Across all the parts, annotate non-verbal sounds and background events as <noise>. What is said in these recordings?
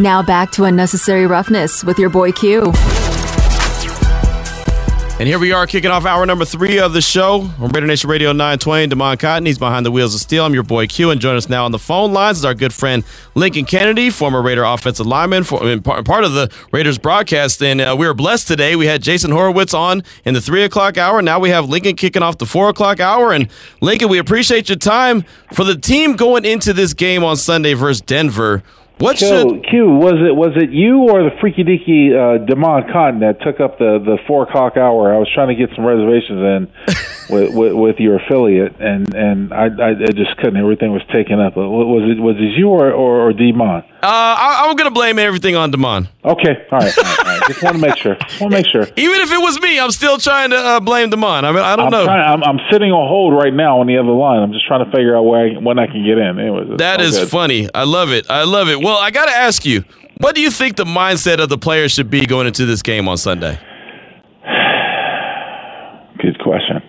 Now back to Unnecessary Roughness with your boy Q. And here we are kicking off hour number three of the show on Raider Nation Radio 920. Damon Cotton, he's behind the wheels of steel. I'm your boy Q, and join us now on the phone lines is our good friend Lincoln Kennedy, former Raider offensive lineman, for, I mean, part of the Raiders broadcast. And uh, we were blessed today. We had Jason Horowitz on in the three o'clock hour. Now we have Lincoln kicking off the four o'clock hour. And Lincoln, we appreciate your time for the team going into this game on Sunday versus Denver. What Q, should Q was it was it you or the freaky deaky uh, Demond Cotton that took up the the four o'clock hour? I was trying to get some reservations in <laughs> with, with, with your affiliate, and and I, I I just couldn't. Everything was taken up. Was it was it you or or, or Demond? Uh, I, I'm gonna blame everything on Damon. Okay, all right, all right, all right. <laughs> just want to make sure. Want to make sure. Even if it was me, I'm still trying to uh, blame Damon. I mean, I don't I'm know. Trying, I'm, I'm sitting on hold right now on the other line. I'm just trying to figure out where I, when I can get in. Anyways, That is good. funny. I love it. I love it. Well, I got to ask you, what do you think the mindset of the players should be going into this game on Sunday? Good question.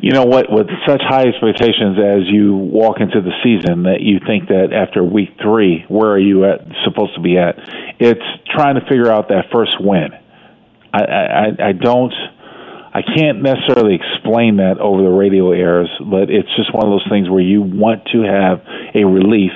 You know what? With such high expectations as you walk into the season, that you think that after week three, where are you at? Supposed to be at? It's trying to figure out that first win. I, I, I don't. I can't necessarily explain that over the radio airs, but it's just one of those things where you want to have a relief.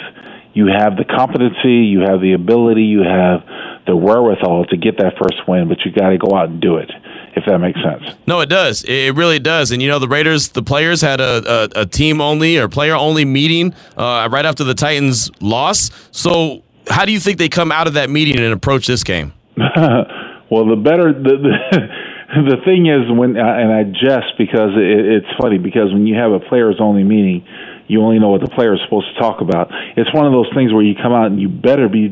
You have the competency, you have the ability, you have the wherewithal to get that first win, but you got to go out and do it. If that makes sense. No, it does. It really does. And you know, the Raiders, the players had a, a, a team only or player only meeting uh, right after the Titans loss. So, how do you think they come out of that meeting and approach this game? <laughs> well, the better the, the <laughs> the thing is when and I jest because it, it's funny because when you have a players only meeting, you only know what the player is supposed to talk about. It's one of those things where you come out and you better be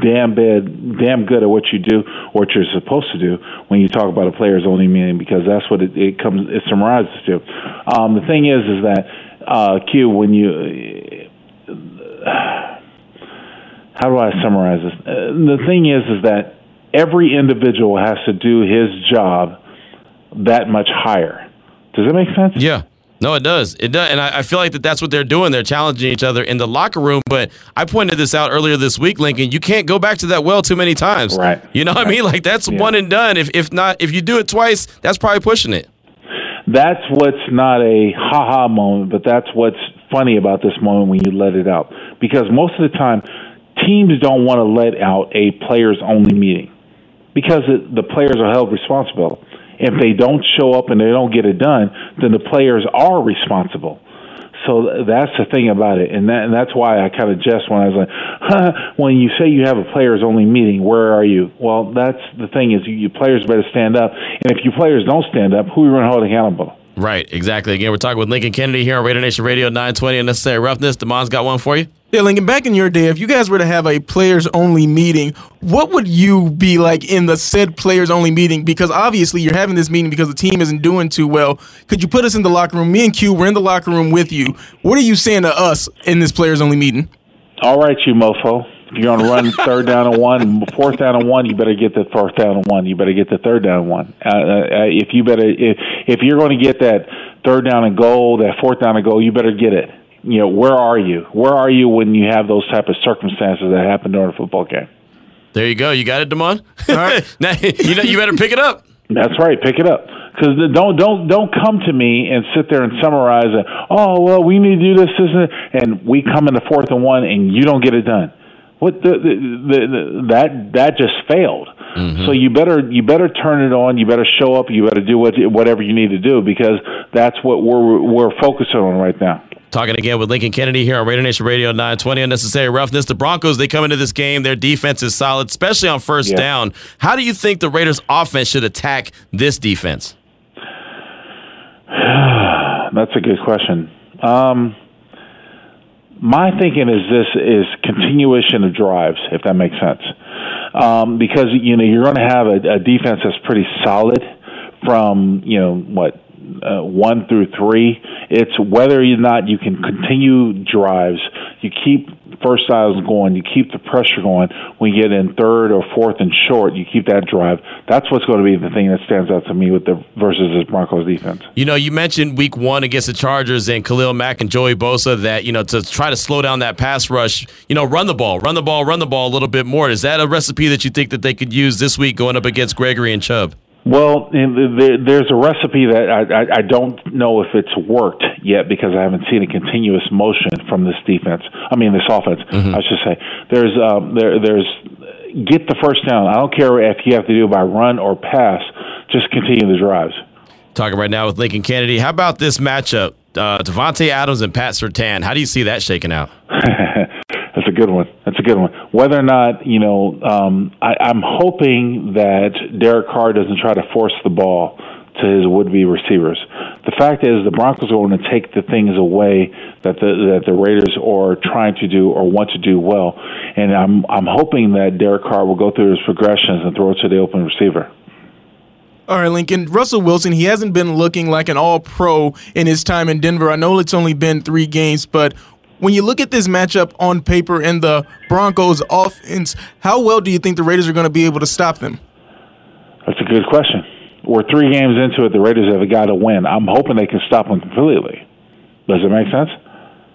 damn bad, damn good at what you do, what you're supposed to do when you talk about a players only meeting because that's what it, it comes it summarizes to. Um, the thing is, is that uh, Q when you uh, <sighs> how do I summarize this? Uh, the thing is, is that every individual has to do his job that much higher. Does that make sense? Yeah. No, it does. It does, and I, I feel like that that's what they're doing. They're challenging each other in the locker room. But I pointed this out earlier this week, Lincoln. You can't go back to that well too many times. Right. You know what I mean? Like that's Yeah. one and done. If if not, if you do it twice, that's probably pushing it. That's what's not a ha ha moment, but that's what's funny about this moment when you let it out. Because most of the time, teams don't want to let out a players only meeting because it, the players are held responsible. If they don't show up and they don't get it done, then the players are responsible. So that's the thing about it, and, that, and that's why I kind of jest when I was like, huh, when you say you have a players only meeting, where are you? Well, that's the thing is you, you players better stand up, and if you players don't stand up, who are you going to hold accountable? Right. Exactly. Again, we're talking with Lincoln Kennedy here on Radio Nation Radio 920 Unnecessary Roughness. Damon's got one for you. Yeah, Lincoln, back in your day, if you guys were to have a players only meeting, what would you be like in the said players only meeting? Because obviously you're having this meeting because the team isn't doing too well. Could you put us in the locker room? Me and Q, we're in the locker room with you. What are you saying to us in this players only meeting? All right, you mofo. If you're going to run third down and one, fourth down and one, you better get the fourth down and one. You better get the third down and one. Uh, uh, if you better, if if you're going to get that third down and goal, that fourth down and goal, you better get it. You know, where are you? Where are you when you have those type of circumstances that happen during a football game? There you go. You got it, Damon. All right. <laughs> now, you know, you better pick it up. That's right. Pick it up because don't don't don't come to me and sit there and summarize it. Oh well, we need to do this, this, and, and we come in the fourth and one, and you don't get it done. What the, the, the, the that that just failed. Mm-hmm. So you better you better turn it on. You better show up. You better do what whatever you need to do because that's what we're we're focusing on right now. Talking again with Lincoln Kennedy here on Raider Nation Radio 920 Unnecessary Roughness. The Broncos, they come into this game. Their defense is solid, especially on first Yeah. down. How do you think the Raiders offense should attack this defense? <sighs> That's a good question. Um, my thinking is this is continuation of drives, if that makes sense, um, because you know you're going to have a, a defense that's pretty solid from you know what uh, one through three. It's whether or not you can continue drives, you keep first downs going, you keep the pressure going. When you get in third or fourth and short, you keep that drive. That's what's going to be the thing that stands out to me with the versus this Broncos defense. You know, you mentioned week one against the Chargers and Khalil Mack and Joey Bosa that, you know, to try to slow down that pass rush, you know, run the ball, run the ball, run the ball a little bit more. Is that a recipe that you think that they could use this week going up against Gregory and Chubb? Well, there's a recipe that I, I don't know if it's worked yet because I haven't seen a continuous motion from this defense. I mean, this offense. Mm-hmm. I should say there's um, there there's get the first down. I don't care if you have to do it by run or pass. Just continue the drives. Talking right now with Lincoln Kennedy. How about this matchup? Uh, Davante Adams and Pat Surtain? How do you see that shaking out? <laughs> Good one. That's a good one. Whether or not you know, um, I, I'm hoping that Derek Carr doesn't try to force the ball to his would-be receivers. The fact is, the Broncos are going to take the things away that the that the Raiders are trying to do or want to do well, and I'm I'm hoping that Derek Carr will go through his progressions and throw it to the open receiver. All right, Lincoln. Russell Wilson, he hasn't been looking like an all pro in his time in Denver. I know it's only been three games, but when you look at this matchup on paper and the Broncos offense, how well do you think the Raiders are going to be able to stop them? That's a good question. We're three games into it. The Raiders have a got to win. I'm hoping they can stop them completely. Does it make sense?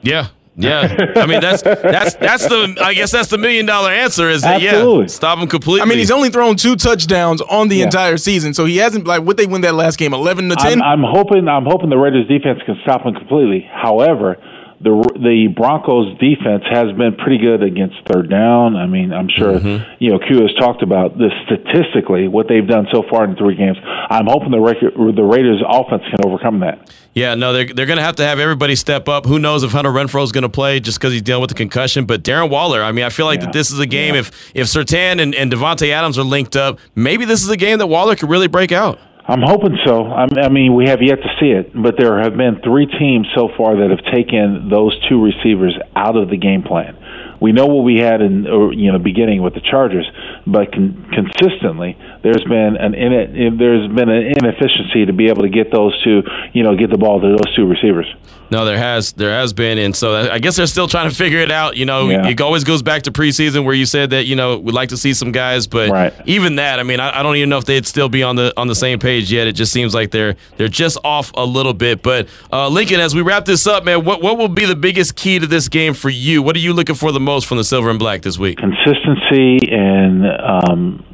Yeah, yeah, I mean that's that's that's the I guess that's the million dollar answer is that Absolutely. yeah stop him completely. I mean he's only thrown two touchdowns on the yeah. entire season, so he hasn't like what they win that last game eleven to ten. I'm, I'm hoping I'm hoping the Raiders defense can stop him completely. However, the the Broncos defense has been pretty good against third down. I mean, I'm sure mm-hmm. you know Q has talked about this statistically what they've done so far in three games. I'm hoping the the Raiders offense can overcome that. Yeah, no, they're they're going to have to have everybody step up. Who knows if Hunter Renfrow is going to play just because he's dealing with the concussion? But Darren Waller, I mean, I feel like yeah. that this is a game. Yeah. If if Surtain and, and Davante Adams are linked up, maybe this is a game that Waller could really break out. I'm hoping so. I mean, we have yet to see it, but there have been three teams so far that have taken those two receivers out of the game plan. We know what we had in you know beginning with the Chargers, but con- consistently there's been an in- there's been an inefficiency to be able to get those two you know get the ball to those two receivers. No, there has there has been, and so I guess they're still trying to figure it out. You know, yeah. it always goes back to preseason where you said that you know we'd like to see some guys, but right. even that, I mean, I, I, don't even know if they'd still be on the on the same page yet. It just seems like they're they're just off a little bit. But uh, Lincoln, as we wrap this up, man, what what will be the biggest key to this game for you? What are you looking for the most from the Silver and Black this week? Consistency and um,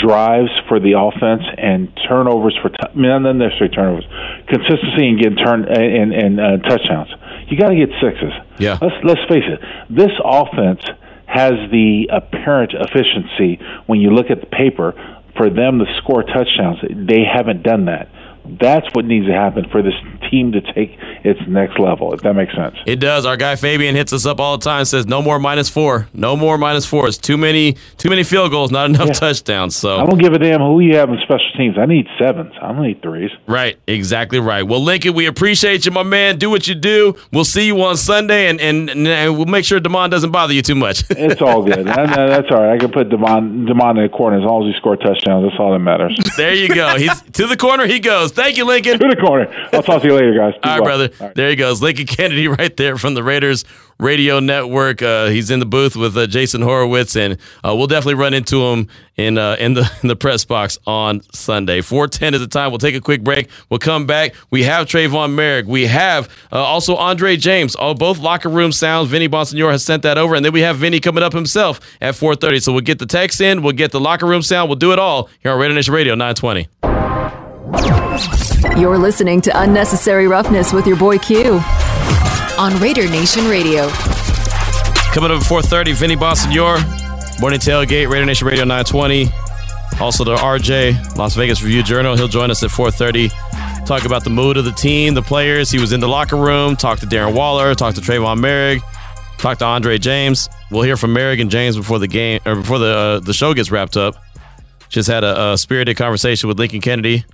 drives for the offense and turnovers for t- I mean, not necessarily turnovers, consistency and getting turn and and uh, touchdowns. You got to get sixes. Yeah. Let's let's face it. This offense has the apparent efficiency when you look at the paper for them to score touchdowns. They haven't done that. That's what needs to happen for this team to take its next level, if that makes sense. It does. Our guy Fabian hits us up all the time, says no more minus four. No more minus four. It's too many too many field goals, not enough yeah. touchdowns. So I don't give a damn who you have in special teams. I need sevens. I don't need threes. Right, exactly right. Well, Lincoln, we appreciate you, my man. Do what you do. We'll see you on Sunday and and, and we'll make sure Demond doesn't bother you too much. <laughs> it's all good. that's all right. I can put Demond Demond in the corner as long as he scores touchdowns. That's all that matters. there you go. He's to the corner he goes. Thank you, Lincoln. To the corner. I'll talk to you later, guys. All right, well. brother. All right. There he goes. Lincoln <laughs> Kennedy right there from the Raiders Radio Network. Uh, he's in the booth with uh, Jason Horowitz, and uh, we'll definitely run into him in uh, in the <laughs> in the press box on Sunday. 410 is the time. We'll take a quick break. We'll come back. We have Tre'von Moehrig. We have uh, also Andre James. All both locker room sounds. Vinny Bonsignore has sent that over, and then we have Vinny coming up himself at 4:30. So we'll get the text in. We'll get the locker room sound. We'll do it all here on Raider Nation Radio 920. You're listening to Unnecessary Roughness with your boy Q on Raider Nation Radio. Coming up at 4.30, Vinny Bonsignore, Morning Tailgate, Raider Nation Radio 920. Also the RJ, Las Vegas Review Journal. He'll join us at 4.30. Talk about the mood of the team, the players. He was in the locker room. Talk to Darren Waller. Talk to Tre'von Moehrig, Talk to Andre James. We'll hear from Moehrig and James before the game or before the uh, the show gets wrapped up. Just had a, a spirited conversation with Lincoln Kennedy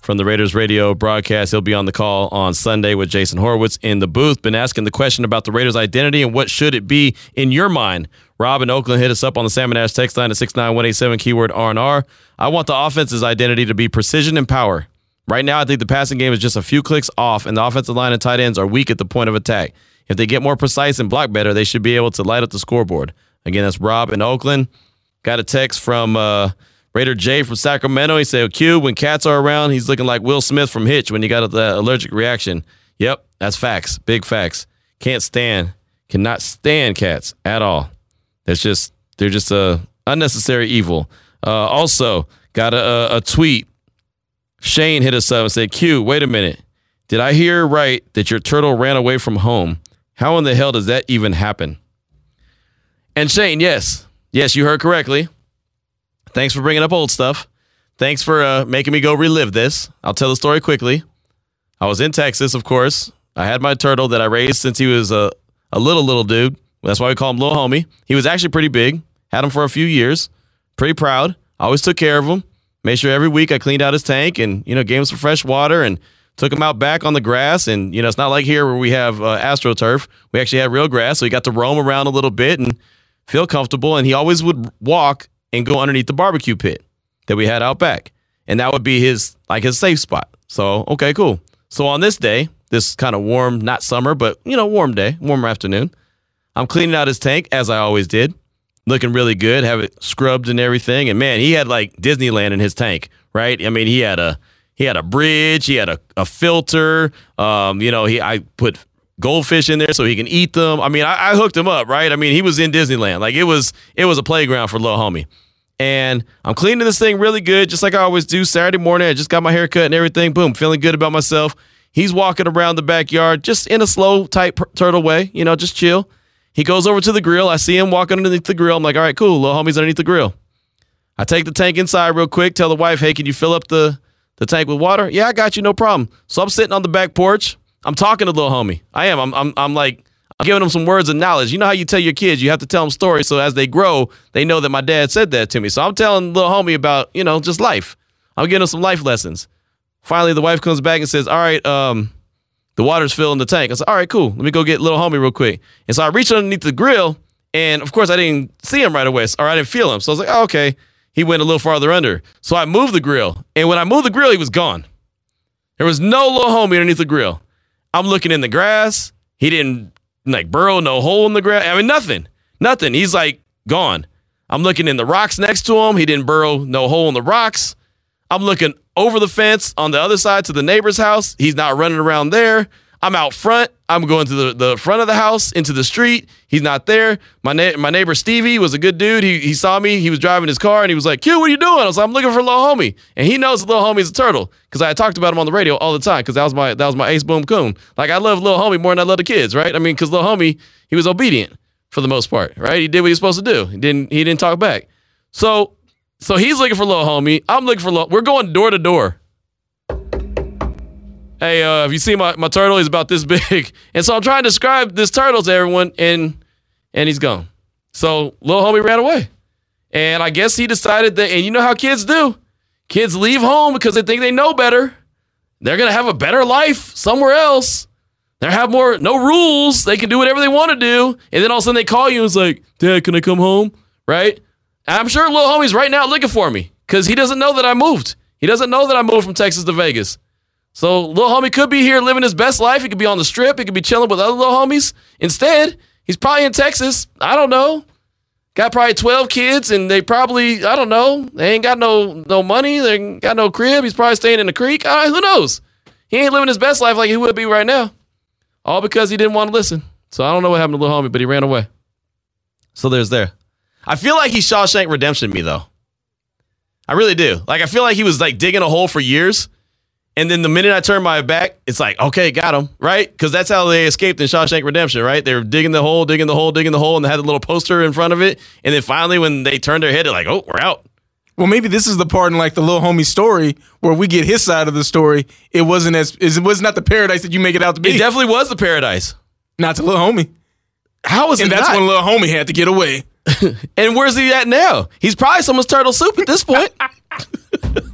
from the Raiders radio broadcast. He'll be on the call on Sunday with Jason Horowitz in the booth. Been asking the question about the Raiders' identity and what should it be in your mind. Rob in Oakland hit us up on the Salmon Ash text line at 69187 keyword R&R. I want the offense's identity to be precision and power. Right now, I think the passing game is just a few clicks off, and the offensive line and tight ends are weak at the point of attack. If they get more precise and block better, they should be able to light up the scoreboard. Again, that's Rob in Oakland. Got a text from uh, Raider J from Sacramento. He said, Q, when cats are around, he's looking like Will Smith from Hitch when he got the allergic reaction. Yep, that's facts. Big facts. Can't stand, cannot stand cats at all. That's just, they're just a unnecessary evil. Uh, also, got a, a tweet. Shane hit us up and said, Q, wait a minute. Did I hear right that your turtle ran away from home? How in the hell does that even happen? And Shane, yes, yes, you heard correctly. Thanks for bringing up old stuff. Thanks for uh, making me go relive this. I'll tell the story quickly. I was in Texas, of course. I had my turtle that I raised since he was a, a little, little dude. That's why we call him Little Homie. He was actually pretty big. Had him for a few years. Pretty proud. Always took care of him. Made sure every week I cleaned out his tank and, you know, gave him some fresh water and took him out back on the grass. And, you know, it's not like here where we have uh, AstroTurf. We actually had real grass. So he got to roam around a little bit and feel comfortable. And he always would walk and go underneath the barbecue pit that we had out back. And that would be his, like his safe spot. So, okay, cool. So on this day, this kind of warm, not summer, but, you know, warm day, warmer afternoon, I'm cleaning out his tank as I always did looking really good, have it scrubbed and everything. And man, he had like Disneyland in his tank, right? I mean, he had a he had a bridge, he had a, a filter. Um, you know, he I put goldfish in there so he can eat them. I mean, I, I hooked him up, right? I mean, he was in Disneyland. Like it was it was a playground for little homie. And I'm cleaning this thing really good, just like I always do. Saturday morning, I just got my hair cut and everything. Boom, feeling good about myself. He's walking around the backyard just in a slow, tight turtle way, you know, just chill. He goes over to the grill. I see him walking underneath the grill. I'm like, all right, cool. Little homie's underneath the grill. I take the tank inside real quick, tell the wife, hey, can you fill up the, the tank with water? Yeah, I got you, no problem. So I'm sitting on the back porch. I'm talking to little homie. I am. I'm, I'm, I'm like, I'm giving them some words of knowledge. You know how you tell your kids, you have to tell them stories so as they grow, they know that my dad said that to me. So I'm telling little homie about, you know, just life. I'm giving him some life lessons. Finally, the wife comes back and says, all right, um, the water's filling the tank. I said, all right, cool. Let me go get little homie real quick. And so I reached underneath the grill, and of course I didn't see him right away, or I didn't feel him. So I was like, oh, okay. He went a little farther under. So I moved the grill, and when I moved the grill, he was gone. There was no little homie underneath the grill. I'm looking in the grass. He didn't like burrow no hole in the grass. I mean, nothing, nothing. He's like gone. I'm looking in the rocks next to him. He didn't burrow no hole in the rocks. I'm looking over the fence on the other side to the neighbor's house. He's not running around there. I'm out front. I'm going to the, the front of the house into the street. He's not there. My na- my neighbor Stevie was a good dude. He, he saw me. He was driving his car and he was like, Q, what are you doing? I was like, I'm looking for little homie. And he knows little homie's a turtle because I talked about him on the radio all the time because that was my that was my ace boom coon. Like I love little homie more than I love the kids, right? I mean, because little homie, he was obedient for the most part, right? He did what he was supposed to do. He didn't he didn't talk back. So so he's looking for little homie. I'm looking for little. We're going door to door. Hey, uh, have you seen my, my turtle? He's about this <laughs> big. And so I'm trying to describe this turtle to everyone, and and he's gone. So little homie ran away. And I guess he decided that, and you know how kids do. Kids leave home because they think they know better. They're gonna have a better life somewhere else. They have more no rules. They can do whatever they want to do. And then all of a sudden they call you and it's like, Dad, can I come home? Right? I'm sure little homie's right now looking for me because he doesn't know that I moved. He doesn't know that I moved from Texas to Vegas. So little homie could be here living his best life. He could be on the strip. He could be chilling with other little homies. Instead, he's probably in Texas. I don't know. Got probably 12 kids and they probably, I don't know, they ain't got no no money. They ain't got no crib. He's probably staying in the creek. Who knows? He ain't living his best life like he would be right now. All because he didn't want to listen. So I don't know what happened to little homie, but he ran away. So there's there. I feel like he Shawshank Redemption me though. I really do. Like I feel like he was like digging a hole for years, and then the minute I turn my back, it's like okay, got him right because that's how they escaped in Shawshank Redemption, right? They were digging the hole, digging the hole, digging the hole, and they had a little poster in front of it, and then finally when they turned their head, they're like, oh, we're out. Well, maybe this is the part in like the little homie story where we get his side of the story. It wasn't as it was not the paradise that you make it out to be. It definitely was the paradise. not to little homie. How is And it that's not? when little homie had to get away. <laughs> and where's he at now? He's probably someone's turtle soup at this point. <laughs>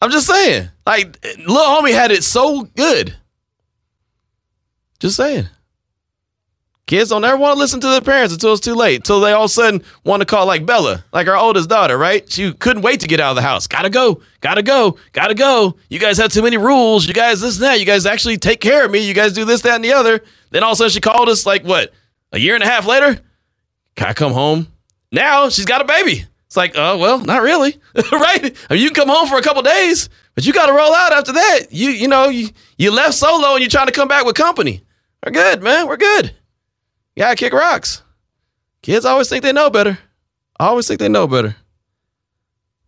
I'm just saying. Like, little homie had it so good. Just saying. Kids don't ever want to listen to their parents until it's too late. Until they all of a sudden want to call like Bella, like our oldest daughter, right? She couldn't wait to get out of the house. Gotta go, gotta go, gotta go. You guys have too many rules. You guys this and that. You guys actually take care of me. You guys do this, that, and the other. Then all of a sudden she called us like what? A year and a half later? Can I come home? Now she's got a baby. It's like, oh well, not really, <laughs> right? I mean, you can come home for a couple days, but you got to roll out after that. You you know you you left solo and you're trying to come back with company. We're good, man. We're good. You gotta kick rocks. Kids always think they know better. I always think they know better.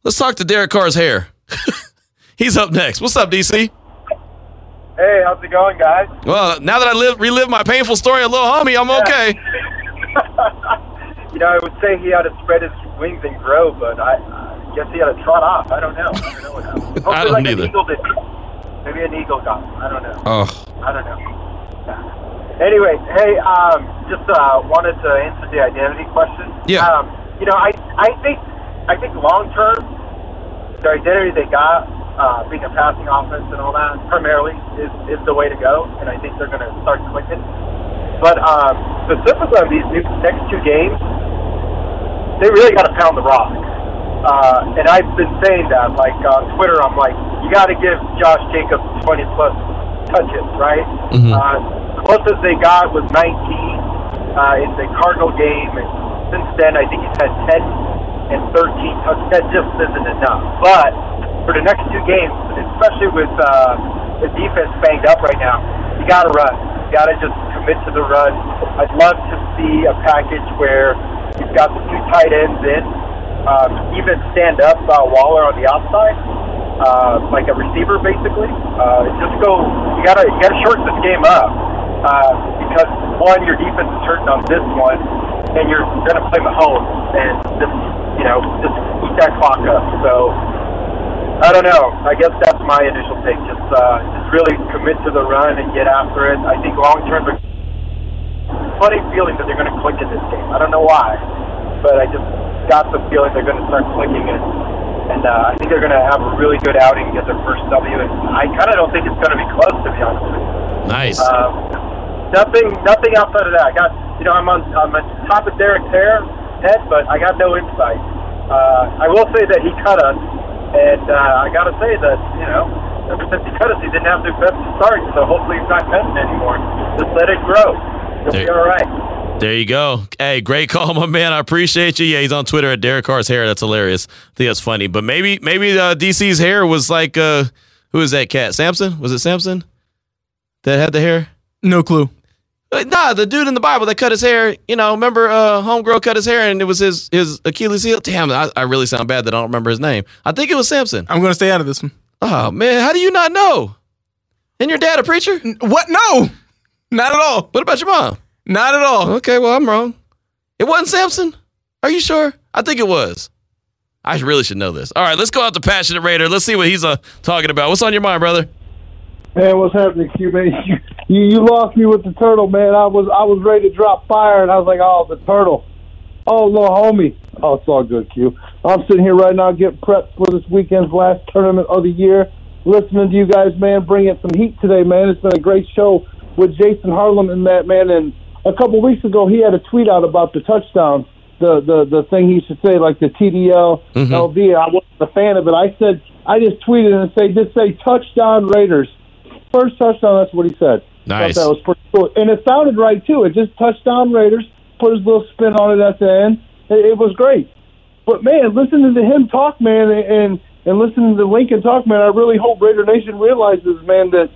Let's talk to Derek Carr's hair. <laughs> He's up next. What's up, DC? Hey, how's it going, guys? Well, now that I live relive my painful story a little homie, I'm okay. <laughs> You know, I would say he had to spread his wings and grow, but I, I guess he had to trot off. I don't know. I don't know what happened. <laughs> I don't like either. An eagle did. Maybe an eagle got him. I don't know. Oh, I don't know. Anyway, hey, um, just uh, wanted to answer the identity question. Yeah. Um, you know, I I think I think long term, the identity they got, uh, being a passing offense and all that, primarily is is the way to go, and I think they're going to start clicking. But um, specifically on these next two games, they really got to pound the rock. Uh, and I've been saying that, like on Twitter, I'm like, you got to give Josh Jacobs 20 plus touches, right? Mhm. Uh, closest they got was 19 uh, in the Cardinal game, and since then I think he's had 10 and 13 touches. That just isn't enough. But for the next two games, especially with uh, the defense banged up right now, you got to run. You got to just commit to the run. I'd love to see a package where you've got the two tight ends in, um, even stand up uh, Waller on the outside, uh, like a receiver basically. Uh, just go. You gotta you gotta shorten this game up uh, because one, your defense is hurting on this one, and you're gonna play Mahomes and just you know just eat that clock up. So. I don't know. I guess that's my initial take. Just, uh, just really commit to the run and get after it. I think long term, funny feeling that they're going to click in this game. I don't know why, but I just got the feeling they're going to start clicking it. And uh, I think they're going to have a really good outing, get their first W. And I kind of don't think it's going to be close, to be honest with you. nice. Um, nothing, nothing outside of that. I got, you know, I'm on, I'm on top of Derek's hair head, but I got no insight. Uh, I will say that he cut us, and uh, I got to say that, you know, ever since he cut us, he didn't have the best start. So hopefully he's not cutting anymore. Just let it grow. It'll be There- all right. There you go. Hey, great call, <laughs> my man. I appreciate you. Yeah, he's on Twitter at Derek Carr's hair. That's hilarious. I think that's funny. But maybe maybe uh, DC's hair was like uh, who is that cat? Samson? Was it Samson that had the hair? No clue. Uh, Nah, the dude in the Bible that cut his hair. You know, remember uh, homegirl cut his hair and it was his his Achilles heel. Damn, I, I really sound bad that I don't remember his name. I think it was Samson. I'm gonna stay out of this one. Oh man, how do you not know? And your dad a preacher? What? No, not at all. What about your mom? Not at all. Okay, well I'm wrong. It wasn't Samson. Are you sure? I think it was. I really should know this. All right, let's go out to Passionate Raider. Let's see what he's uh, talking about. What's on your mind, brother? Man, what's happening, Q man? <laughs> You, you you lost me with the turtle, man. I was I was ready to drop fire, and I was like, oh, the turtle. Oh, little homie. Oh, it's all good, Q. I'm sitting here right now getting prepped for this weekend's last tournament of the year. Listening to you guys, man, bringing some heat today, man. It's been a great show with Jason Harlem and that man. And a couple weeks ago, he had a tweet out about the touchdown, the the the thing he should say, like the TDL mm-hmm. LV. I wasn't a fan of it. I said I just tweeted and say just say touchdown Raiders. First touchdown. That's what he said. Nice. That was pretty cool, and it sounded right too. It just touchdown Raiders. Put his little spin on it at the end. It, it was great. But man, listening to him talk, man, and and listening to Lincoln talk, man, I really hope Raider Nation realizes, man, that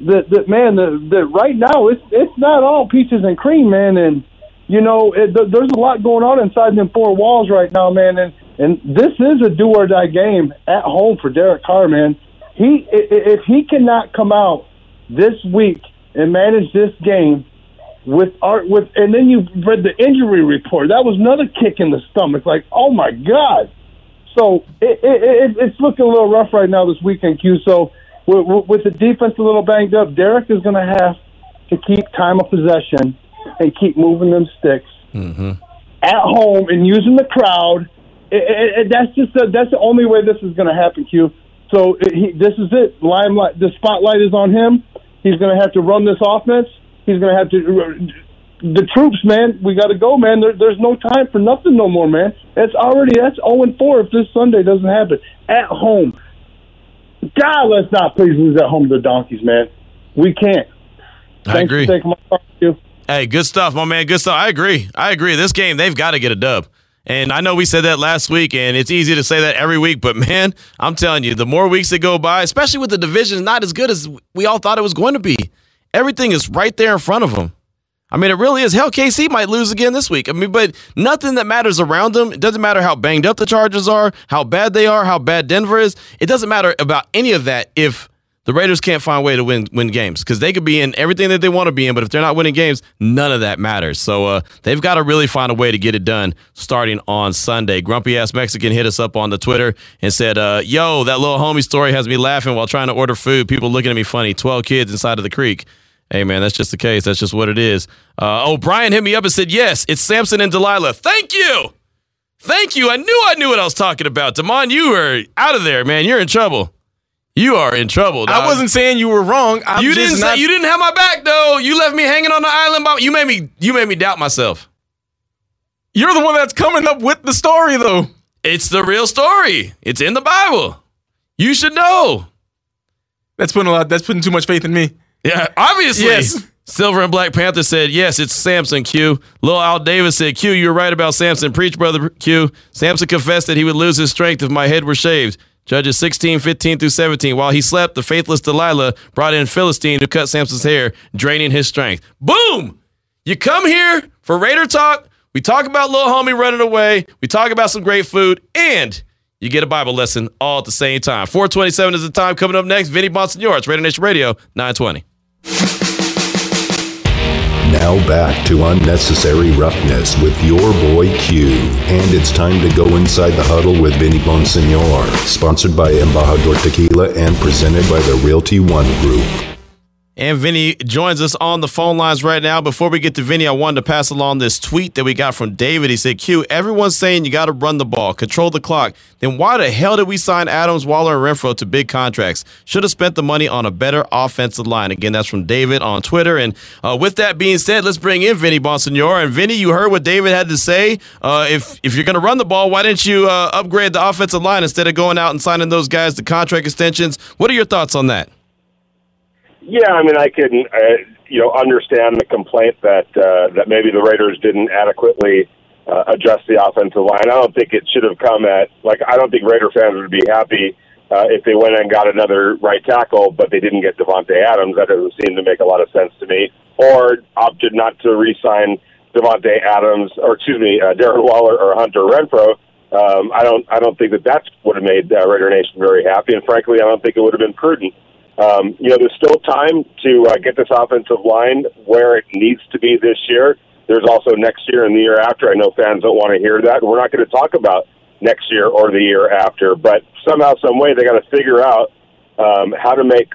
that that man, that, that right now it's it's not all peaches and cream, man, and you know it, th- there's a lot going on inside them four walls right now, man, and and this is a do or die game at home for Derek Carr, man. He if he cannot come out this week and manage this game with art with and then you read the injury report. That was another kick in the stomach. Like, oh my god. So it, it, it, it's looking a little rough right now this weekend, Q. So with, with- the defense a little banged up, Derek is going to have to keep time of possession and keep moving them sticks mm-hmm. at home and using the crowd. It, it, it, that's just the, that's the only way this is going to happen, Q. So it, he, this is it. Limelight, the spotlight is on him. He's going to have to run this offense. He's going to have to the troops, man. We got to go, man. There, there's no time for nothing no more, man. That's already that's 0 and 4 if this Sunday doesn't happen at home. God, let's not please lose at home to the Donkeys, man. We can't. I agree. My. Hey, good stuff, my man. Good stuff. I agree. I agree. This game, they've got to get a dub. And I know we said that last week, and it's easy to say that every week, but <laughs> man, I'm telling you, the more weeks that go by, especially with the division not as good as we all thought it was going to be, everything is right there in front of them. I mean, it really is. Hell, KC might lose again this week. I mean, but nothing that matters around them. It doesn't matter how banged up the Chargers are, how bad they are, how bad Denver is. It doesn't matter about any of that if the Raiders can't find a way to win win games because they could be in everything that they want to be in, but if they're not winning games, none of that matters. So uh, they've got to really find a way to get it done starting on Sunday. Grumpy ass Mexican hit us up on the Twitter and said, uh, "Yo, that little homie story has me laughing while trying to order food. People looking at me funny. Twelve kids inside of the creek." Hey man, that's just the case. That's just what it is. Uh, oh, Brian hit me up and said, "Yes, it's Samson and Delilah." Thank you, thank you. I knew I knew what I was talking about. Damon, you are out of there, man. You're in trouble. You are in trouble. Dog. I wasn't saying you were wrong. I'm You didn't not, say you didn't have my back though. You left me hanging on the island. By, you made me. You made me doubt myself. You're the one that's coming up with the story, though. It's the real story. It's in the Bible. You should know. That's putting a lot. That's putting too much faith in me. Yeah, obviously. Yes. Silver and Black Panther said, yes, it's Samson, Q. Lil Al Davis said, Q, you were right about Samson. Preach, brother Q. Samson confessed that he would lose his strength if my head were shaved. Judges 16, 15 through 17. While he slept, the faithless Delilah brought in Philistine to cut Samson's hair, draining his strength. Boom! You come here for Raider Talk. We talk about little homie running away. We talk about some great food, and you get a Bible lesson all at the same time. 427 is the time. Coming up next, Vinny Bonsignore. It's Raider Nation Radio, 920. Now back to Unnecessary Roughness with your boy Q. And it's time to go inside the huddle with Vinny Bonsignore. Sponsored by Embajador Tequila and presented by the Realty One Group. And Vinny joins us on the phone lines right now. Before we get to Vinny, I wanted to pass along this tweet that we got from David. He said, Q, everyone's saying you got to run the ball, control the clock. Then why the hell did we sign Adams, Waller, and Renfrow to big contracts? Should have spent the money on a better offensive line. Again, that's from David on Twitter. And uh, with that being said, let's bring in Vinny Bonsignore. And Vinny, you heard what David had to say. Uh, if, if you're going to run the ball, why didn't you uh, upgrade the offensive line instead of going out and signing those guys to contract extensions? What are your thoughts on that? Yeah, I mean, I can uh, you know understand the complaint that uh, that maybe the Raiders didn't adequately uh, adjust the offensive line. I don't think it should have come at like I don't think Raider fans would be happy uh, if they went and got another right tackle, but they didn't get Davante Adams. That doesn't seem to make a lot of sense to me. Or opted not to re-sign Davante Adams, or excuse me, uh, Darren Waller or Hunter Renfrow. Um, I don't I don't think that that would have made uh, Raider Nation very happy, and frankly, I don't think it would have been prudent. Um, you know, there's still time to uh, get this offensive line where it needs to be this year. There's also next year and the year after. I know fans don't want to hear that. We're not going to talk about next year or the year after, but somehow, some way, they got to figure out um, how to make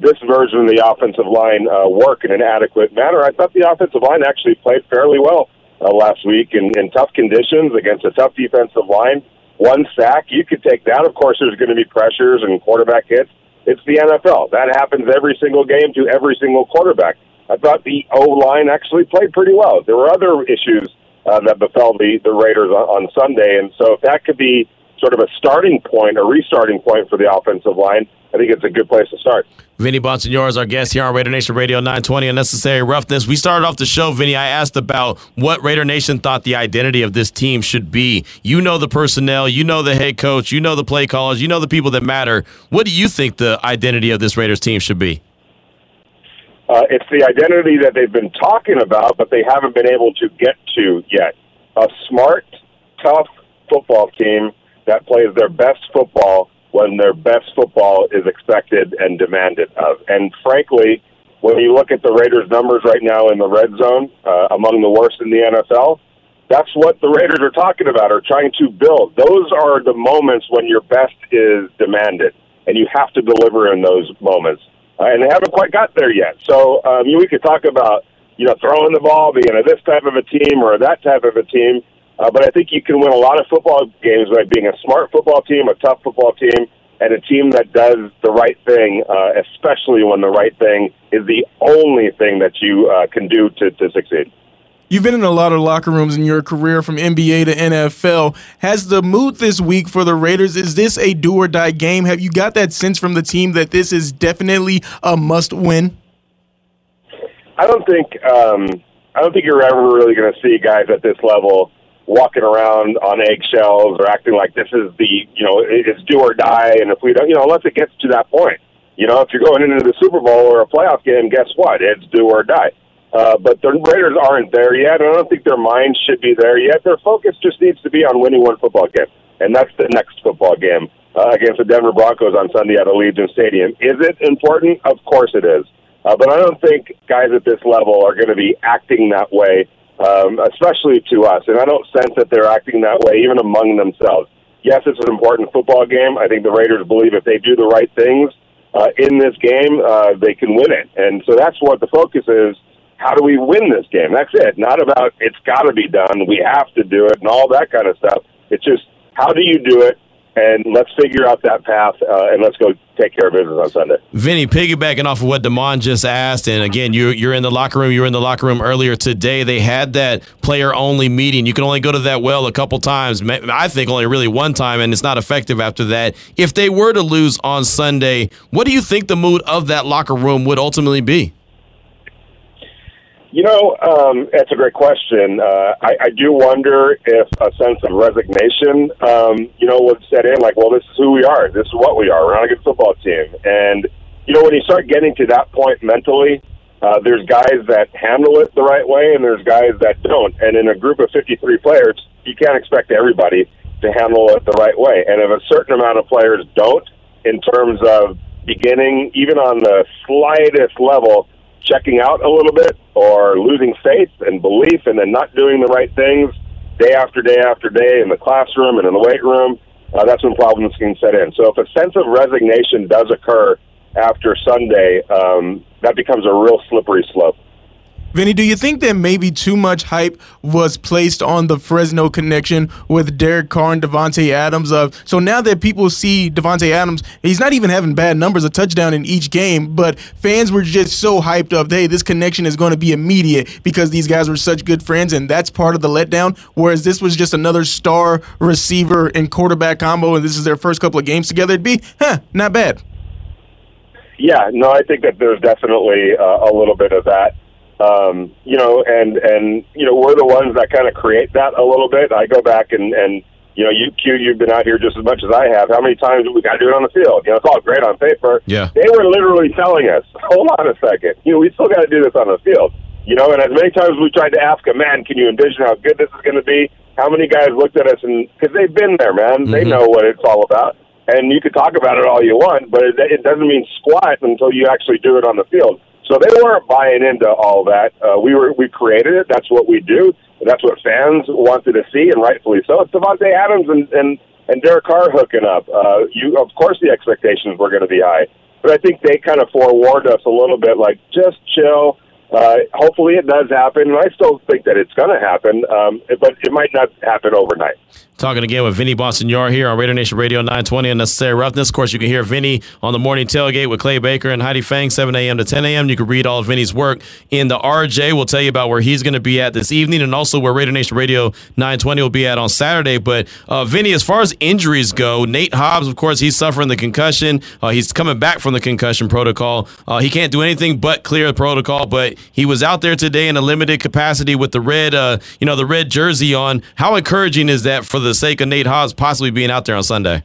this version of the offensive line uh, work in an adequate manner. I thought the offensive line actually played fairly well uh, last week in, in tough conditions against a tough defensive line. One sack, you could take that. Of course, there's going to be pressures and quarterback hits. It's the NFL. That happens every single game to every single quarterback. I thought the O line actually played pretty well. There were other issues uh, that befell the, the Raiders on, on Sunday, and so if that could be sort of a starting point, a restarting point for the offensive line, I think it's a good place to start. Vinny Bonsignore is our guest here on Raider Nation Radio 920 Unnecessary Roughness. We started off the show, Vinny. I asked about what Raider Nation thought the identity of this team should be. You know the personnel, you know the head coach, you know the play callers, you know the people that matter. What do you think the identity of this Raiders team should be? Uh, it's the identity that they've been talking about, but they haven't been able to get to yet. A smart, tough football team that plays their best football when their best football is expected and demanded of. And frankly, when you look at the Raiders' numbers right now in the red zone, uh, among the worst in the NFL, that's what the Raiders are talking about, are trying to build. Those are the moments when your best is demanded, and you have to deliver in those moments. Uh, and they haven't quite got there yet. So um, we could talk about you know throwing the ball, being a this type of a team or that type of a team. Uh, but I think you can win a lot of football games by being a smart football team, a tough football team, and a team that does the right thing, uh, especially when the right thing is the only thing that you uh, can do to, to succeed. You've been in a lot of locker rooms in your career from NBA to NFL. Has the mood this week for the Raiders, is this a do or die game? Have you got that sense from the team that this is definitely a must win? I don't think um, I don't think you're ever really going to see guys at this level walking around on eggshells or acting like this is the you know it's do or die. And if we don't, you know, unless it gets to that point, you know, if you're going into the Super Bowl or a playoff game, guess what? It's do or die. Uh, but the Raiders aren't there yet. And I don't think their minds should be there yet. Their focus just needs to be on winning one football game, and that's the next football game uh, against the Denver Broncos on Sunday at Allegiant Stadium. Is it important? Of course it is. Uh, but I don't think guys at this level are going to be acting that way, um, especially to us. And I don't sense that they're acting that way even among themselves. Yes, it's an important football game. I think the Raiders believe if they do the right things uh, in this game, uh, they can win it. And so that's what the focus is how do we win this game? That's it. Not about it's got to be done, we have to do it, and all that kind of stuff. It's just how do you do it, and let's figure out that path, uh, and let's go take care of business on Sunday. Vinny, piggybacking off of what Demond just asked, and again, you, you're in the locker room. You were in the locker room earlier today. They had that player only meeting. You can only go to that well a couple times. I think only really one time, and it's not effective after that. If they were to lose on Sunday, what do you think the mood of that locker room would ultimately be? You know, um, that's a great question. Uh, I, I do wonder if a sense of resignation, um, you know, would set in. Like, well, this is who we are. This is what we are. We're not a good football team. And you know, when you start getting to that point mentally, uh, there's guys that handle it the right way, and there's guys that don't. And in a group of 53 players, you can't expect everybody to handle it the right way. And if a certain amount of players don't, in terms of beginning, even on the slightest level checking out a little bit or losing faith and belief and then not doing the right things day after day after day in the classroom and in the weight room, uh, that's when problems can set in. So if a sense of resignation does occur after Sunday, um, that becomes a real slippery slope. Vinny, do you think that maybe too much hype was placed on the Fresno connection with Derek Carr and Davante Adams? Of so now that people see Davante Adams, he's not even having bad numbers, a touchdown in each game, but fans were just so hyped up. Hey, this connection is going to be immediate because these guys were such good friends, and that's part of the letdown. Whereas this was just another star receiver and quarterback combo, and this is their first couple of games together. It'd be, huh, not bad. Yeah, no, I think that there's definitely uh, a little bit of that. Um, you know, and and you know, we're the ones that kind of create that a little bit. I go back and and you know, you Q, you've been out here just as much as I have. How many times we got to do it on the field? You know, it's all great on paper. Yeah, they were literally telling us, "Hold on a second, you know, we still got to do this on the field." You know, and as many times we tried to ask a man, "Can you envision how good this is going to be?" How many guys looked at us and because they've been there, man, mm-hmm. they know what it's all about. And you could talk about it all you want, but it, it doesn't mean squat until you actually do it on the field. So they weren't buying into all that. Uh, we were we created it. That's what we do. That's what fans wanted to see, and rightfully so. It's Davante Adams and and and Derek Carr hooking up. Uh, you of course the expectations were going to be high, but I think they kind of forewarned us a little bit, like just chill uh, hopefully it does happen. And I still think that it's going to happen, um, but it might not happen overnight. Talking again with Vinny Bonsignore here on Raider Nation Radio 920 Unnecessary Roughness. Of course, you can hear Vinny on the morning tailgate with Clay Baker and Heidi Fang, 7 a.m. to 10 a.m. You can read all of Vinny's work in the RJ. We'll tell you about where he's going to be at this evening and also where Raider Nation Radio 920 will be at on Saturday. But uh, Vinny, as far as injuries go, Nate Hobbs, of course, he's suffering the concussion. Uh, he's coming back from the concussion protocol. Uh, he can't do anything but clear the protocol, but he was out there today in a limited capacity with the red, uh, you know, the red jersey on. How encouraging is that for the sake of Nate Hobbs possibly being out there on Sunday?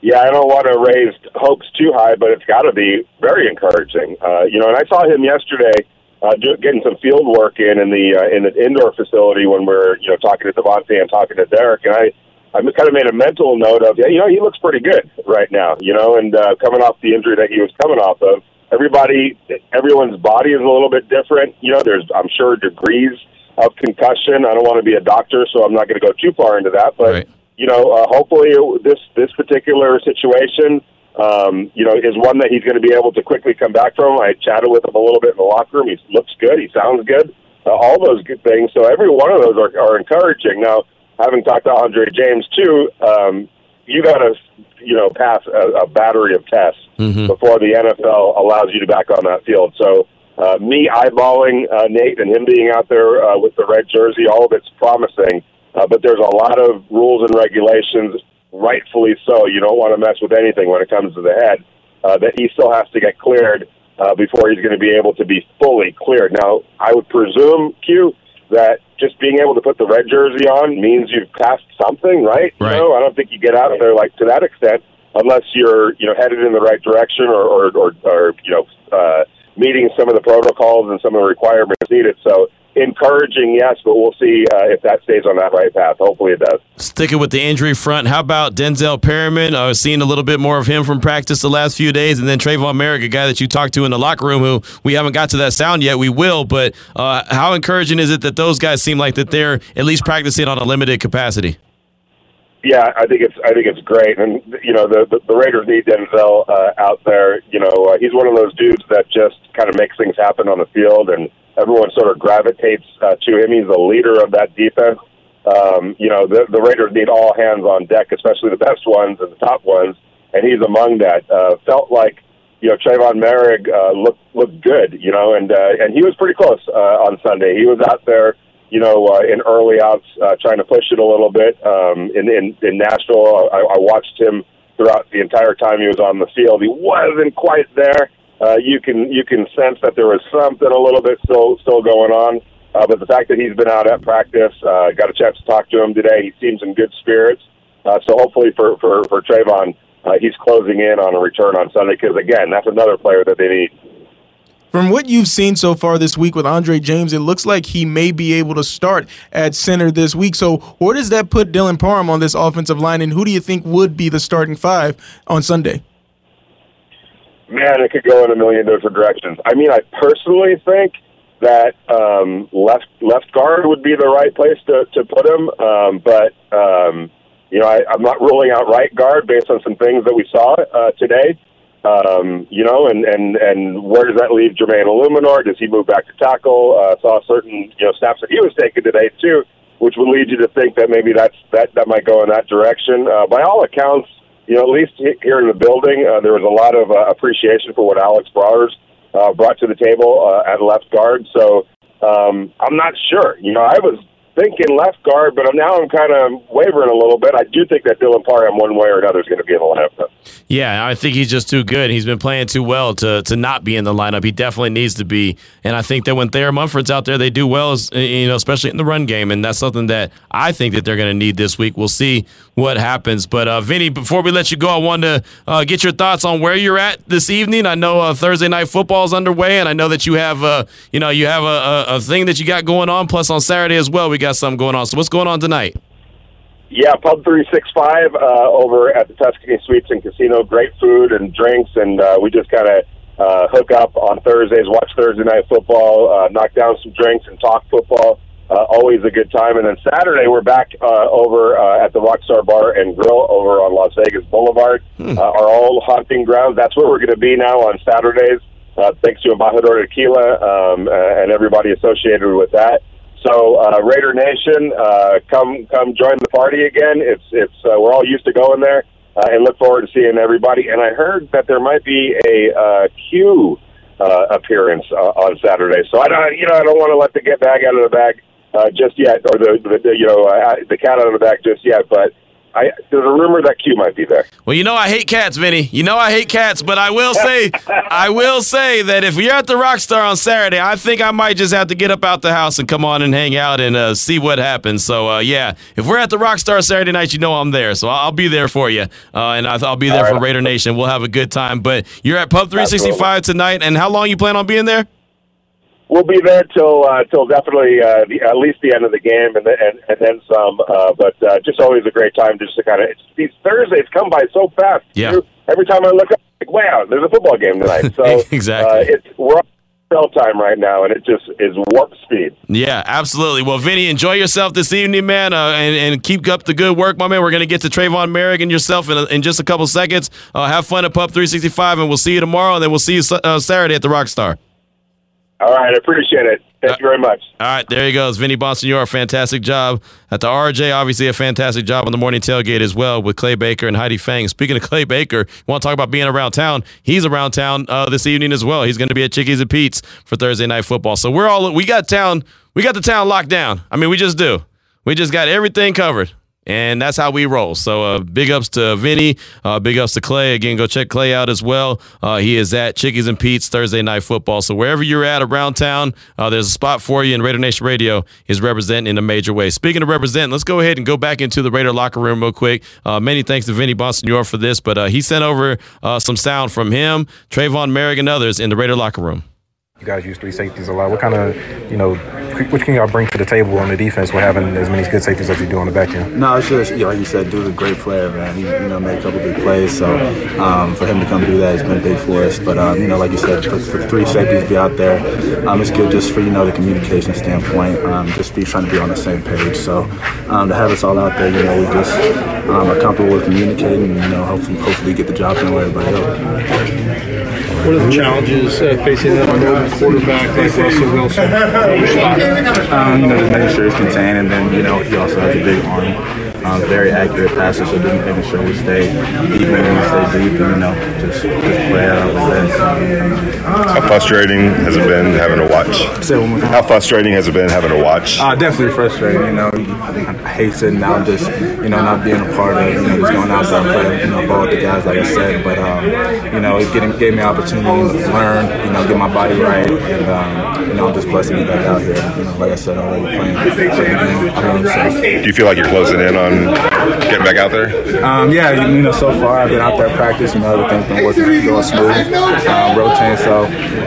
Yeah, I don't want to raise hopes too high, but it's got to be very encouraging. Uh, you know, and I saw him yesterday uh, do, getting some field work in in the uh, in the indoor facility when we're you know talking to Davante and talking to Derek, and I I kind of made a mental note of yeah, you know, he looks pretty good right now, you know, and uh, coming off the injury that he was coming off of everybody, everyone's body is a little bit different. You know, there's, I'm sure, degrees of concussion. I don't want to be a doctor, so I'm not going to go too far into that. But right. you know, uh, hopefully, this this particular situation, um, you know, is one that he's going to be able to quickly come back from. I chatted with him a little bit in the locker room. He looks good. He sounds good. Uh, all those good things. So every one of those are, are encouraging. Now, having talked to Andre James too, um, you got to you know pass a, a battery of tests mm-hmm. before the NFL allows you to back on that field. So uh, me eyeballing uh, Nate and him being out there uh, with the red jersey, all of it's promising. Uh, but there's a lot of rules and regulations, rightfully so. You don't want to mess with anything when it comes to the head. Uh, that he still has to get cleared uh, before he's going to be able to be fully cleared. Now, I would presume, Q, that just being able to put the red jersey on means you've passed something, right? Right. You know, I don't think you get out of there like to that extent unless you're you know headed in the right direction or or, or, or you know uh, meeting some of the protocols and some of the requirements needed. So encouraging, yes, but we'll see uh, if that stays on that right path. Hopefully, it does. Sticking with the injury front, how about Denzel Perryman? Uh, seeing a little bit more of him from practice the last few days, and then Tre'von Moehrig, a guy that you talked to in the locker room, who we haven't got to that sound yet. We will, but uh, how encouraging is it that those guys seem like that they're at least practicing on a limited capacity? Yeah, I think it's I think it's great, and you know the the, the Raiders need Denzel uh, out there. You know uh, he's one of those dudes that just kind of makes things happen on the field, and everyone sort of gravitates uh, to him. He's the leader of that defense. Um, you know the the Raiders need all hands on deck, especially the best ones and the top ones, and he's among that. Uh, felt like you know Tre'von Moehrig uh, looked looked good, you know, and uh, and he was pretty close uh, on Sunday. He was out there you know, uh, in early outs, uh, trying to push it a little bit. Um, in, in, in Nashville, I, I watched him throughout the entire time he was on the field. He wasn't quite there. Uh, you can you can sense that there was something a little bit still still going on. Uh, but the fact that he's been out at practice, uh, got a chance to talk to him today. He seems in good spirits. Uh, so hopefully for for for Tre'von, uh, he's closing in on a return on Sunday because again, that's another player that they need. From what you've seen so far this week with Andre James, it looks like he may be able to start at center this week. So, where does that put Dylan Parham on this offensive line, and who do you think would be the starting five on Sunday? Man, it could go in a million different directions. I mean, I personally think that um, left left guard would be the right place to to put him, um, but um, you know, I, I'm not ruling out right guard based on some things that we saw uh, today. Um, you know, and, and, and where does that leave Jermaine Eluemunor? Does he move back to tackle? Uh, saw certain, you know, snaps that he was taking today too, which would lead you to think that maybe that's, that, that might go in that direction. Uh, by all accounts, you know, at least here in the building, uh, there was a lot of uh, appreciation for what Alex Bars uh, brought to the table uh, at left guard. So um, I'm not sure. You know, I was thinking left guard, but now I'm kind of wavering a little bit. I do think that Dylan Parham, one way or another, is going to be in the lineup. Yeah, I think he's just too good. He's been playing too well to to not be in the lineup. He definitely needs to be. And I think that when Thayer Munford's out there, they do well, you know, especially in the run game. And that's something that I think that they're going to need this week. We'll see what happens. But uh, Vinny, before we let you go, I wanted to uh, get your thoughts on where you're at this evening. I know uh, Thursday night football is underway, and I know that you have, uh, you know, you have a, a, a thing that you got going on. Plus on Saturday as well, we got something going on. So what's going on tonight? Yeah, Pub 365 uh, over at the Tuscany Suites and Casino. Great food and drinks, and uh, we just kind of uh, hook up on Thursdays, watch Thursday night football, uh, knock down some drinks, and talk football. Uh, always a good time. And then Saturday, we're back uh, over uh, at the Rockstar Bar and Grill over on Las Vegas Boulevard, uh, our old hunting grounds. That's where we're going to be now on Saturdays, uh, thanks to Embajador Tequila um, uh, and everybody associated with that. So uh, Raider Nation, uh, come come join the party again. It's it's uh, we're all used to going there, uh, and look forward to seeing everybody. And I heard that there might be a uh, Q uh, appearance uh, on Saturday. So I don't you know I don't want to let the get bag out of the bag uh, just yet, or the, the, the you know uh, the cat out of the bag just yet. But I, there's a rumor that Q might be there. Well, you know I hate cats, Vinny. You know I hate cats, but I will say, <laughs> I will say that if you're at the Rockstar on Saturday, I think I might just have to get up out the house and come on and hang out and uh, see what happens. So uh, yeah, if we're at the Rockstar Saturday night, you know I'm there. So I'll be there for you, uh, and I'll be there All for right. Raider Nation. We'll have a good time. But you're at Pub 365 tonight, and how long you plan on being there? We'll be there till uh, till definitely uh, the, at least the end of the game, and then and, and then some. Uh, but uh, just always a great time just to kind of these Thursdays come by so fast. Yeah. Every time I look up, like, wow, there's a football game tonight. <laughs> So Exactly. uh, it's we're on cell time right now, and it just is warp speed. Yeah, absolutely. Well, Vinny, enjoy yourself this evening, man, uh, and, and keep up the good work, my man. We're going to get to Tre'von Moehrig and yourself in, in just a couple seconds. Uh, have fun at Pub 365, and we'll see you tomorrow, and then we'll see you uh, Saturday at the Rockstar. All right, I appreciate it. Thank you very much. All right, there he goes. Vinny Bonsignore, fantastic job at the RJ. Obviously, a fantastic job on the morning tailgate as well with Clay Baker and Heidi Fang. Speaking of Clay Baker, want to talk about being around town? He's around town uh, this evening as well. He's going to be at Chickies and Pete's for Thursday night football. So we're all we got town. We got the town locked down. I mean, we just do. We just got everything covered. And that's how we roll. So uh, big ups to Vinny. Uh, big ups to Clay. Again, go check Clay out as well. Uh, he is at Chickies and Pete's Thursday Night Football. So wherever you're at around town, uh, there's a spot for you. And Raider Nation Radio is representing in a major way. Speaking of representing, let's go ahead and go back into the Raider locker room real quick. Uh, many thanks to Vinny Bonsignore for this, but uh, he sent over some sound from him, Tre'von Moehrig, and others in the Raider locker room. You guys use three safeties a lot. What kind of, you know, which can y'all bring to the table on the defense with having as many good safeties as you do on the back end? No, it's just, you know, like you said, dude's a great player, man. He, you know, made a couple big plays, so um, for him to come do that has been big for us. But, um, you know, like you said, for, for three safeties to be out there, um, it's good just for, you know, the communication standpoint, um, just be trying to be on the same page. So um, to have us all out there, you know, we just um, are comfortable with communicating and, you know, hopefully, hopefully get the job done where everybody else. What are the challenges uh, facing a mobile quarterback like Russell Wilson? Um, you know, just making sure it's contained, and then you know he also has a big arm um, very accurate passes, so just making sure we stay deep and we stay deep, and you know, just, just play out like that. How frustrating has it been having to watch? Say one more time. How frustrating has it been having to watch? Uh, definitely frustrating. You know, I hate sitting down, just you know, not being a part of, you know, just going out there and playing, you know, ball with the guys, like I said. But um, you know, it getting, gave me an opportunity to learn, you know, get my body right, and um, you know, I'm just blessed to be back out here. You know, like I said, I'm already playing. Do you feel like you're closing in on Thank you getting back out there? Um, yeah, you know, so far I've been out there practicing You know, everything's been working, going smooth, um, rotating. So,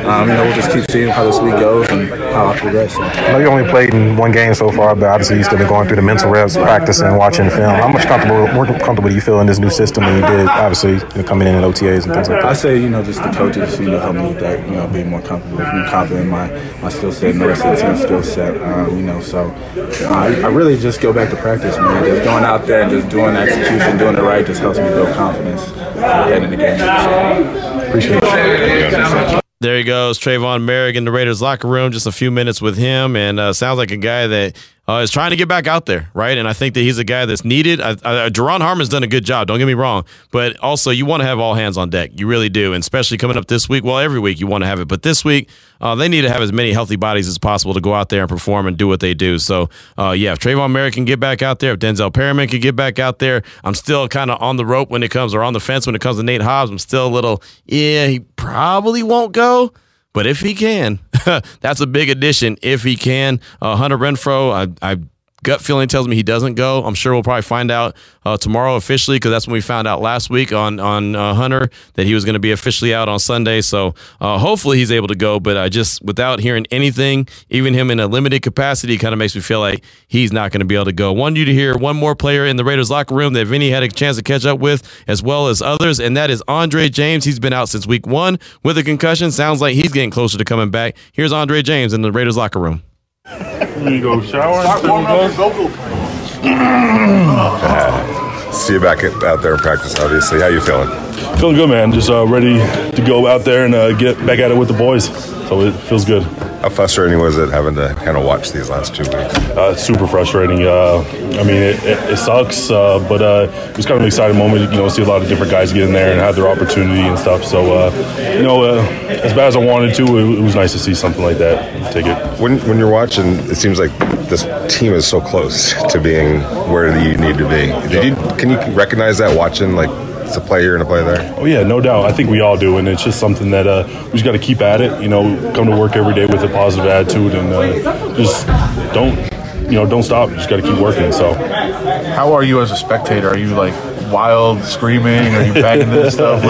um, you know, we'll just keep seeing how this week goes and how I progress. I know you only played in one game so far, but obviously you still been going through the mental reps, practicing, watching film. How much comfortable, more comfortable do you feel in this new system than you did, obviously, you know, coming in at OTAs and things like that? I say, you know, just the coaches, you know, help me with that. You know, being more comfortable, being confident in my my skill set, my team skill set. Um, you know, so uh, I really just go back to practice, man. Just going out there and just doing execution, doing it right, just helps me build confidence ahead in the game. Appreciate it. There he goes, Tre'von Moehrig in the Raiders locker room. Just a few minutes with him, and uh, sounds like a guy that uh, is trying to get back out there, right? And I think that he's a guy that's needed. Uh, uh, Duron Harmon's done a good job. Don't get me wrong, but also you want to have all hands on deck. You really do, and especially coming up this week. Well, every week you want to have it, but this week uh, they need to have as many healthy bodies as possible to go out there and perform and do what they do. So, uh, yeah, if Tre'von Moehrig can get back out there, if Denzel Perryman can get back out there, I'm still kind of on the rope when it comes, or on the fence when it comes to Nate Hobbs. I'm still a little, yeah, he probably won't go. But if he can, <laughs> that's a big addition. If he can, uh, Hunter Renfrow, I, I gut feeling tells me he doesn't go. I'm sure we'll probably find out uh, tomorrow officially because that's when we found out last week on on uh, Hunter that he was going to be officially out on Sunday. So uh, hopefully he's able to go. But I just without hearing anything, even him in a limited capacity, kind of makes me feel like he's not going to be able to go. Wanted you to hear one more player in the Raiders locker room that Vinny had a chance to catch up with, as well as others, and that is Andre James. He's been out since week one with a concussion. Sounds like he's getting closer to coming back. Here's Andre James in the Raiders locker room. You go shower. Start warming up your vocal <clears throat> See you back out there in practice, obviously. How you feeling? Feeling good, man. Just uh, ready to go out there and uh, get back at it with the boys. So it feels good. How frustrating was it having to kind of watch these last two weeks? Uh, super frustrating. Uh, I mean, it, it, it sucks, uh, but uh, it was kind of an exciting moment. You know, see a lot of different guys get in there and have their opportunity and stuff. So, you know, as bad as I wanted to, it, it, was nice to see something like that. Take it. When when you're watching, it seems like this team is so close <laughs> to being where you need to be. Did you can you recognize that watching like it's a play here and a play there. Oh yeah, no doubt. I think we all do, and it's just something that uh, we just got to keep at it. You know, come to work every day with a positive attitude, and uh, just don't, you know, don't stop. You just got to keep working. So, how are you as a spectator? Are you like wild screaming? Are you backing this stuff?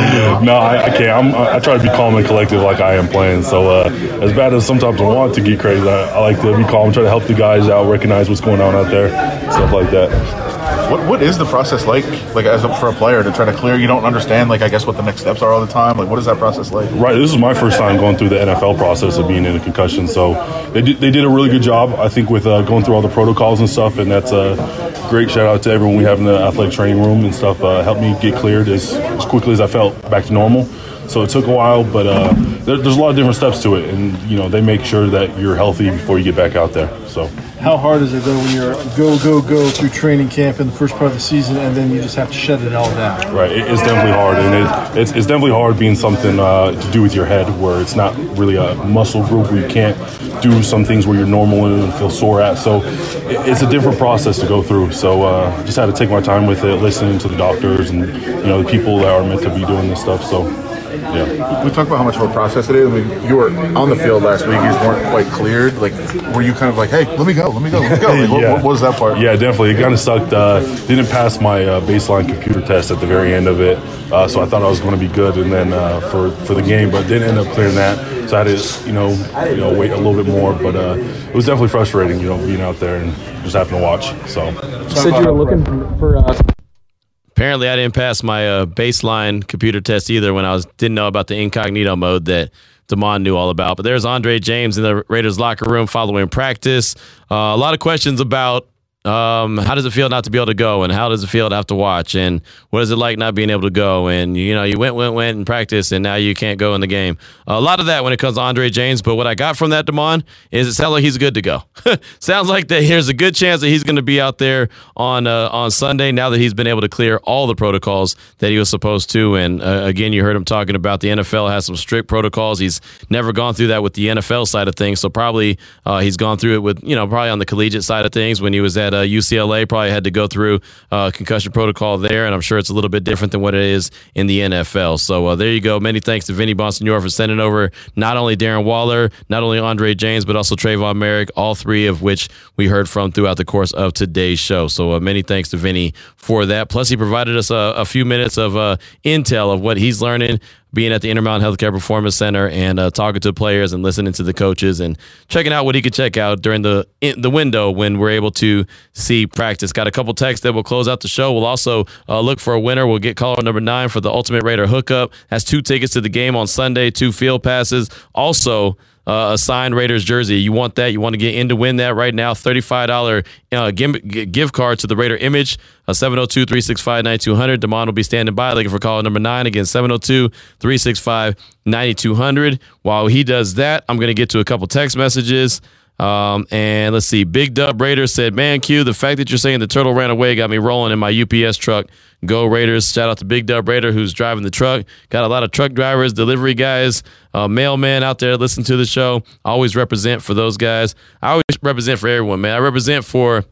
No, I, I can't. I'm, i try to be calm and collective like I am playing. So uh, as bad as sometimes I want to get crazy, I, I like to be calm, try to help the guys out, recognize what's going on out there, stuff like that. What what is the process like, like as a, for a player to try to clear? You don't understand, like I guess what the next steps are all the time. Like what is that process like? Right. This is my first time going through the NFL process of being in a concussion, so they did, they did a really good job, I think, with uh, going through all the protocols and stuff. And that's a great shout out to everyone we have in the athletic training room and stuff. Uh, helped me get cleared as, as quickly as I felt back to normal. So it took a while, but uh, there, there's a lot of different steps to it, and you know they make sure that you're healthy before you get back out there. So How hard is it though when you're go go go through training camp in the first part of the season, and then you just have to shut it all down? right, it, it's definitely hard, and it, it's, it's definitely hard being something uh, to do with your head, where it's not really a muscle group where you can't do some things where you're normal and feel sore at. So it, it's a different process to go through. So uh, just had to take my time with it, listening to the doctors and you know the people that are meant to be doing this stuff. So. Yeah. We talked about how much of a process it is. I mean, you were on the field last week. You just weren't quite cleared. Like, were you kind of like, "Hey, let me go, let me go, let me go"? Like, <laughs> what, Yeah. what was that part? Yeah, definitely. It kind of sucked. Uh, didn't pass my uh, baseline computer test at the very end of it, uh, so I thought I was going to be good, and then uh, for for the game, but didn't end up clearing that. So I had to, you know, you know, wait a little bit more. But uh, it was definitely frustrating, you know, being out there and just having to watch. So You said you were looking for uh, Apparently, I didn't pass my uh, baseline computer test either when I was didn't know about the incognito mode that Damon knew all about. But there's Andre James in the Raiders locker room following practice. Uh, a lot of questions about um, how does it feel not to be able to go, and how does it feel to have to watch, and what is it like not being able to go, and you know you went went went in practice, and now you can't go in the game. a lot of that when it comes to Andre James. But what I got from that Damon is it sounds like he's good to go. <laughs> sounds like that there's a good chance that he's going to be out there on uh, on Sunday now that he's been able to clear all the protocols that he was supposed to. And uh, again, you heard him talking about the NFL has some strict protocols. He's never gone through that with the NFL side of things, so probably uh, he's gone through it with you know probably on the collegiate side of things when he was at uh, UCLA. Probably had to go through uh, concussion protocol there, and I'm sure it's a little bit different than what it is in the NFL. So uh, there you go. Many thanks to Vinny Bonsignore for sending over not only Darren Waller, not only Andre James, but also Tre'von Moehrig, all three of which we heard from throughout the course of today's show. So uh, many thanks to Vinny for that. Plus, he provided us a, a few minutes of uh, intel of what he's learning being at the Intermountain Healthcare Performance Center and uh, talking to players and listening to the coaches and checking out what he could check out during the the window when we're able to see practice. Got a couple texts that will close out the show. We'll also uh, look for a winner. We'll get caller number nine for the Ultimate Raider hookup. Has two tickets to the game on Sunday, two field passes. Also, uh, a signed Raiders jersey. You want that? You want to get in to win that right now? $35 uh, card to the Raider image. Uh, 702 365 9200. Damon will be standing by looking for caller number nine. Again, 702 365 9200. While he does that, I'm going to get to a couple text messages. Um, and let's see. Big Dub Raider said, Man, Q, the fact that you're saying the turtle ran away got me rolling in my UPS truck. Go Raiders. Shout out to Big Dub Raider who's driving the truck. Got a lot of truck drivers, delivery guys, uh, mailmen out there listen to the show. Always represent for those guys. I always represent for everyone, man. I represent for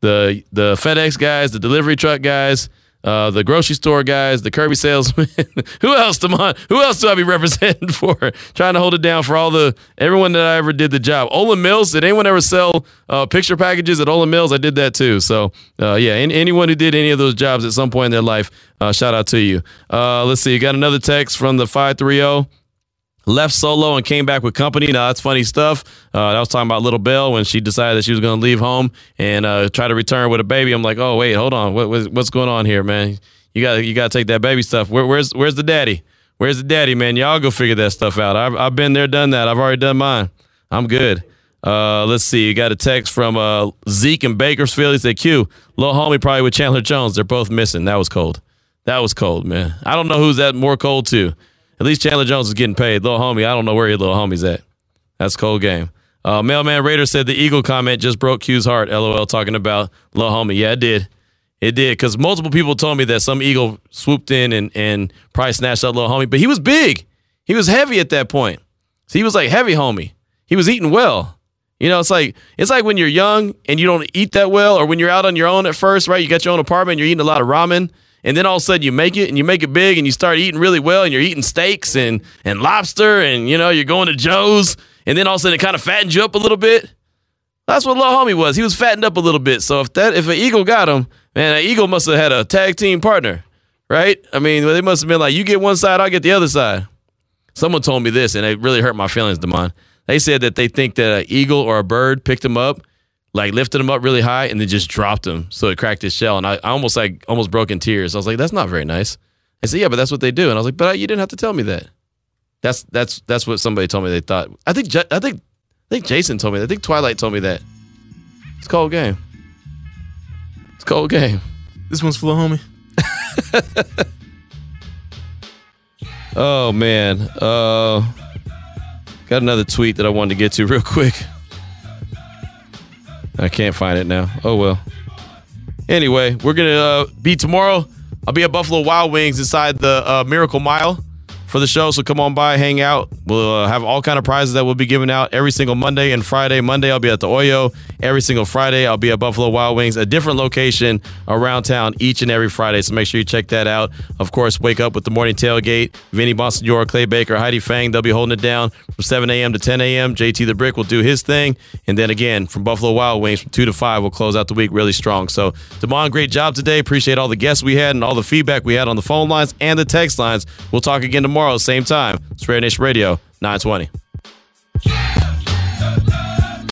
the the FedEx guys, the delivery truck guys, uh, the grocery store guys, the Kirby salesman. <laughs> Who else, Damon? Who else do I be <laughs> representing for? Trying to hold it down for all the everyone that I ever did the job. Olan Mills. Did anyone ever sell uh, picture packages at Olan Mills? I did that too. So uh, yeah, any, anyone who did any of those jobs at some point in their life, uh, shout out to you. Uh, let's see. You got another text from the five three zero left solo and came back with company. Now that's funny stuff. Uh, I was talking about Little Belle when she decided that she was going to leave home and uh, try to return with a baby. I'm like, oh wait, hold on, what, what's, going on here, man? You got you got to take that baby stuff. Where, where's where's the daddy? Where's the daddy, man? Y'all go figure that stuff out. I've I've been there, done that. I've already done mine. I'm good. Uh, let's see. You got a text from uh, Zeke in Bakersfield. He said, "Q, little homie, probably with Chandler Jones. They're both missing. That was cold. That was cold, man. I don't know who's that more cold to. At least Chandler Jones is getting paid. Little homie, I don't know where your little homie's at. That's cold game. Uh, Mailman Raider said the Eagle comment just broke Q's heart. LOL, talking about little homie. Yeah, it did. It did because multiple people told me that some Eagle swooped in and and probably snatched up little homie, but he was big. He was heavy at that point. So he was like heavy homie. He was eating well. You know, it's like it's like when you're young and you don't eat that well, or when you're out on your own at first, right? You got your own apartment, you're eating a lot of ramen, and then all of a sudden you make it and you make it big and you start eating really well and you're eating steaks and and lobster and you know you're going to Joe's and then all of a sudden it kind of fattens you up a little bit. That's what little homie was. He was fattened up a little bit. So if that if an eagle got him, man, an eagle must have had a tag team partner, right? I mean, they must have been like, you get one side, I'll get the other side. Someone told me this, and it really hurt my feelings, Damon. They said that they think that an eagle or a bird picked him up, like lifted him up really high, and then just dropped him, so it cracked his shell. And I, I almost like almost broke in tears. I was like, that's not very nice. I said, yeah, but that's what they do. And I was like, but you didn't have to tell me that. That's that's that's what somebody told me. They thought. I think I think I think Jason told me. that. I think Twilight told me that. It's a cold game. It's a cold game. This one's for the homie. <laughs> Oh man. Uh got another tweet that I wanted to get to real quick. I can't find it now. Oh well. Anyway, we're gonna uh, be tomorrow. I'll be at Buffalo Wild Wings inside the uh, Miracle Mile for the show. So come on by, hang out. We'll uh, have all kind of prizes that we'll be giving out every single Monday and Friday. Monday I'll be at the Oyo. Every single Friday I'll be at Buffalo Wild Wings, a different location around town each and every Friday. So make sure you check that out. Of course, wake up with the morning tailgate. Vinny Bonsignore, Clay Baker, Heidi Fang. They'll be holding it down from 7 a.m. to 10 a.m. JT the Brick will do his thing, and then again from Buffalo Wild Wings from two to five, we'll close out the week really strong. So Damon, great job today. Appreciate all the guests we had and all the feedback we had on the phone lines and the text lines. We'll talk again tomorrow, same time. It's Nation Radio, 920.